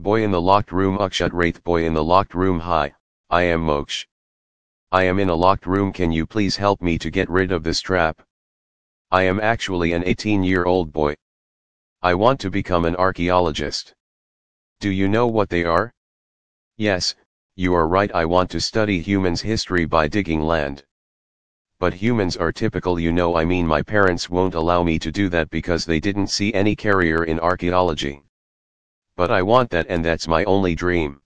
Boy in the locked room Akshat Raith Boy in the locked room Hi, I am Moksh. I am in a locked room can you please help me to get rid of this trap? I am actually an 18 year old boy. I want to become an archaeologist. Do you know what they are? Yes, you are right I want to study humans history by digging land. But humans are typical you know I mean my parents won't allow me to do that because they didn't see any career in archaeology. But I want that and that's my only dream.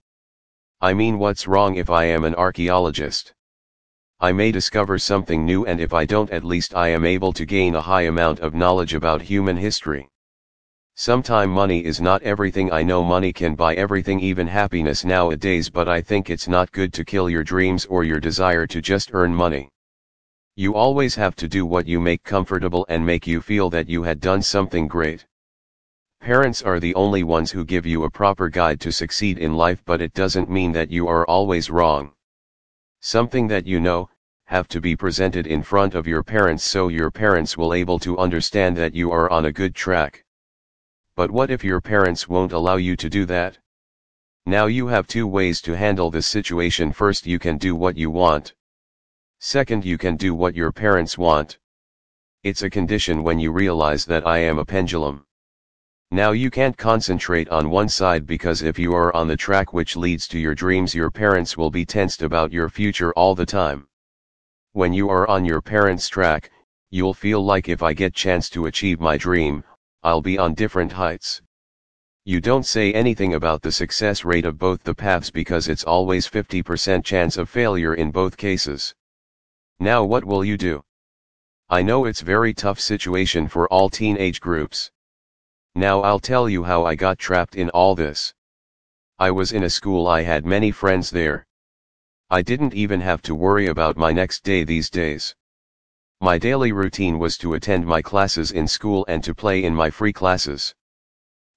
I mean what's wrong if I am an archaeologist? I may discover something new and if I don't at least I am able to gain a high amount of knowledge about human history. Sometime money is not everything I know money can buy everything even happiness nowadays but I think it's not good to kill your dreams or your desire to just earn money. You always have to do what you make comfortable and make you feel that you had done something great. Parents are the only ones who give you a proper guide to succeed in life but it doesn't mean that you are always wrong. Something that you know, have to be presented in front of your parents so your parents will able to understand that you are on a good track. But what if your parents won't allow you to do that? Now you have two ways to handle this situation first you can do what you want. Second you can do what your parents want. It's a condition when you realize that I am a pendulum. Now you can't concentrate on one side because if you are on the track which leads to your dreams your parents will be tensed about your future all the time. When you are on your parents' track, you'll feel like if I get chance to achieve my dream, I'll be on different heights. You don't say anything about the success rate of both the paths because it's always 50% chance of failure in both cases. Now what will you do? I know it's very tough situation for all teenage groups. Now I'll tell you how I got trapped in all this. I was in a school I had many friends there. I didn't even have to worry about my next day these days. My daily routine was to attend my classes in school and to play in my free classes.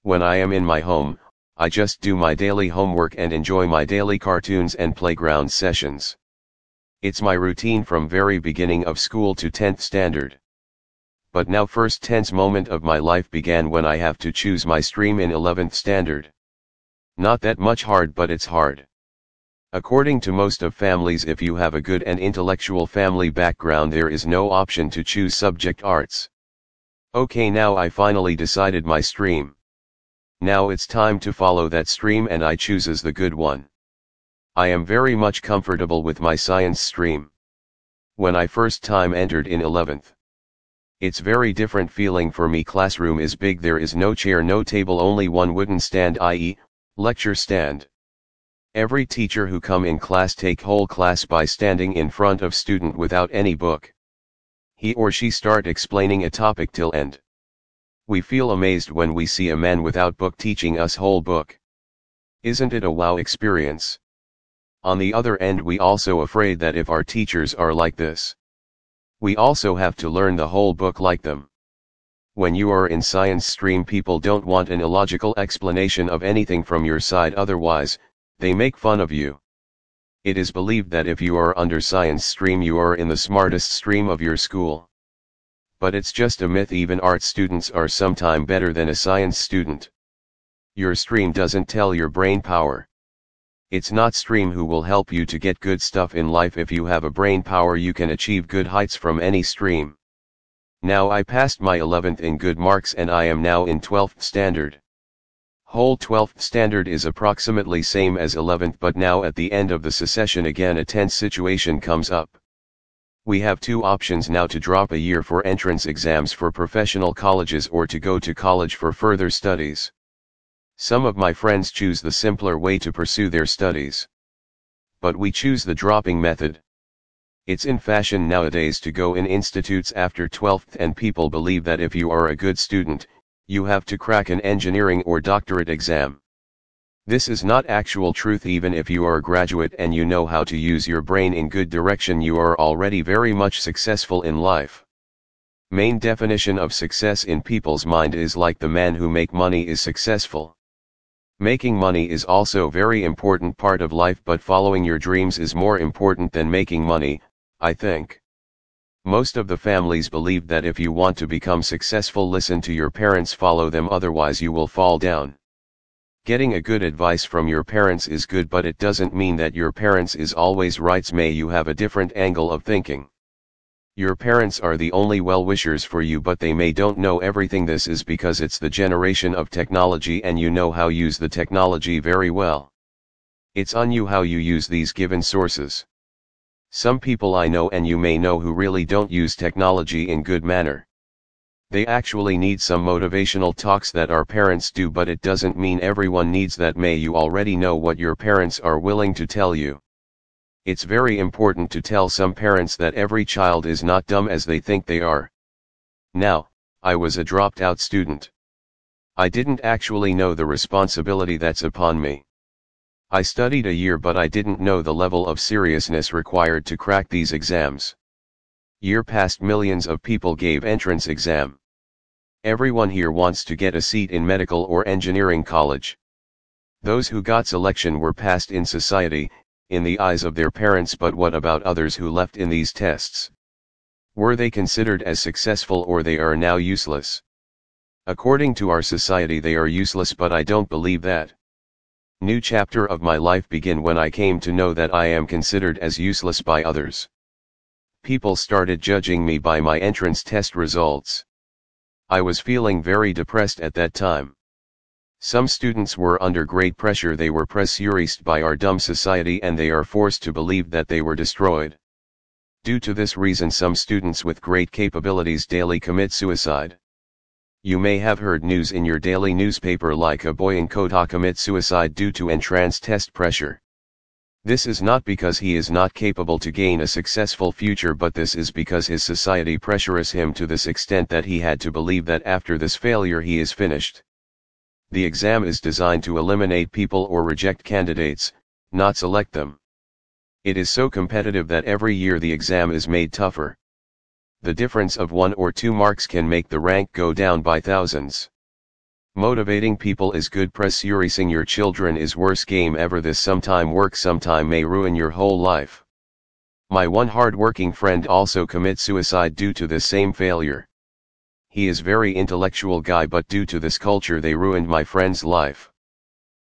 When I am in my home, I just do my daily homework and enjoy my daily cartoons and playground sessions. It's my routine from very beginning of school to 10th standard. But now first tense moment of my life began when I have to choose my stream in 11th standard. Not that much hard but it's hard. According to most of families if you have a good and intellectual family background there is no option to choose subject arts. Okay now I finally decided my stream. Now it's time to follow that stream and I chooses the good one. I am very much comfortable with my science stream. When I first time entered in 11th. It's very different feeling for me classroom is big there is no chair no table only one wooden stand i.e., lecture stand. Every teacher who come in class take whole class by standing in front of student without any book. He or she start explaining a topic till end. We feel amazed when we see a man without book teaching us whole book. Isn't it a wow experience? On the other end we also afraid that if our teachers are like this. We also have to learn the whole book like them. When you are in science stream people don't want an illogical explanation of anything from your side otherwise, they make fun of you. It is believed that if you are under science stream you are in the smartest stream of your school. But it's just a myth even art students are sometime better than a science student. Your stream doesn't tell your brain power. It's not stream who will help you to get good stuff in life if you have a brain power you can achieve good heights from any stream. Now I passed my 11th in good marks and I am now in 12th standard. Whole 12th standard is approximately same as 11th but now at the end of the secession again a tense situation comes up. We have two options now to drop a year for entrance exams for professional colleges or to go to college for further studies. Some of my friends choose the simpler way to pursue their studies. But we choose the dropping method. It's in fashion nowadays to go in institutes after 12th and people believe that if you are a good student, you have to crack an engineering or doctorate exam. This is not actual truth even if you are a graduate and you know how to use your brain in good direction you are already very much successful in life. Main definition of success in people's mind is like the man who make money is successful. Making money is also very important part of life but following your dreams is more important than making money, I think. Most of the families believe that if you want to become successful listen to your parents follow them otherwise you will fall down. Getting a good advice from your parents is good but it doesn't mean that your parents is always right may you have a different angle of thinking. Your parents are the only well-wishers for you but they may don't know everything this is because it's the generation of technology and you know how use the technology very well. It's on you how you use these given sources. Some people I know and you may know who really don't use technology in good manner. They actually need some motivational talks that our parents do but it doesn't mean everyone needs that may you already know what your parents are willing to tell you. It's very important to tell some parents that every child is not dumb as they think they are. Now, I was a dropped out student. I didn't actually know the responsibility that's upon me. I studied a year but I didn't know the level of seriousness required to crack these exams. Year past millions of people gave entrance exam. Everyone here wants to get a seat in medical or engineering college. Those who got selection were passed in society, in the eyes of their parents but what about others who left in these tests? Were they considered as successful or they are now useless? According to our society they are useless but I don't believe that. New chapter of my life begin when I came to know that I am considered as useless by others. People started judging me by my entrance test results. I was feeling very depressed at that time. Some students were under great pressure they were pressurized by our dumb society and they are forced to believe that they were destroyed. Due to this reason some students with great capabilities daily commit suicide. You may have heard news in your daily newspaper like a boy in Kota commit suicide due to entrance test pressure. This is not because he is not capable to gain a successful future but this is because his society pressures him to this extent that he had to believe that after this failure he is finished. The exam is designed to eliminate people or reject candidates, not select them. It is so competitive that every year the exam is made tougher. The difference of one or two marks can make the rank go down by thousands. Motivating people is good pressurizing your children is worst game ever this sometime work sometime may ruin your whole life. My one hard-working friend also commit suicide due to the same failure. He is very intellectual guy but due to this culture they ruined my friend's life.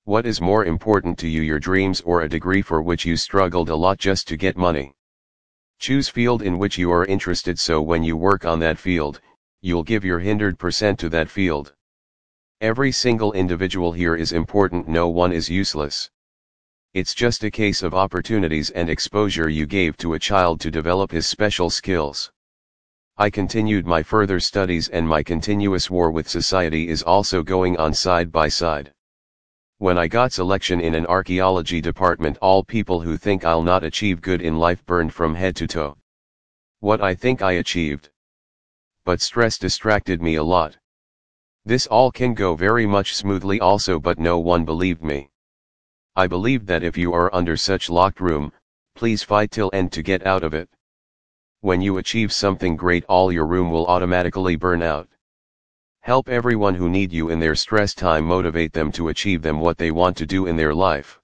What is more important to you your dreams or a degree for which you struggled a lot just to get money? Choose field in which you are interested so when you work on that field, you'll give your 100% to that field. Every single individual here is important no one is useless. It's just a case of opportunities and exposure you gave to a child to develop his special skills. I continued my further studies and my continuous war with society is also going on side by side. When I got selection in an archaeology department all people who think I'll not achieve good in life burned from head to toe. What I think I achieved. But stress distracted me a lot. This all can go very much smoothly also but no one believed me. I believed that if you are under such locked room, please fight till end to get out of it. When you achieve something great all your room will automatically burn out. Help everyone who need you in their stress time motivate them to achieve them what they want to do in their life.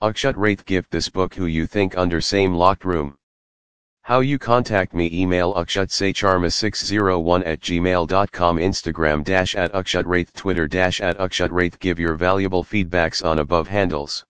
Akshat Raith gift this book who you think under same locked room. How you contact me email akshatsacharma601 at gmail.com Instagram dash at akshatraith Twitter dash at akshatraith give your valuable feedbacks on above handles.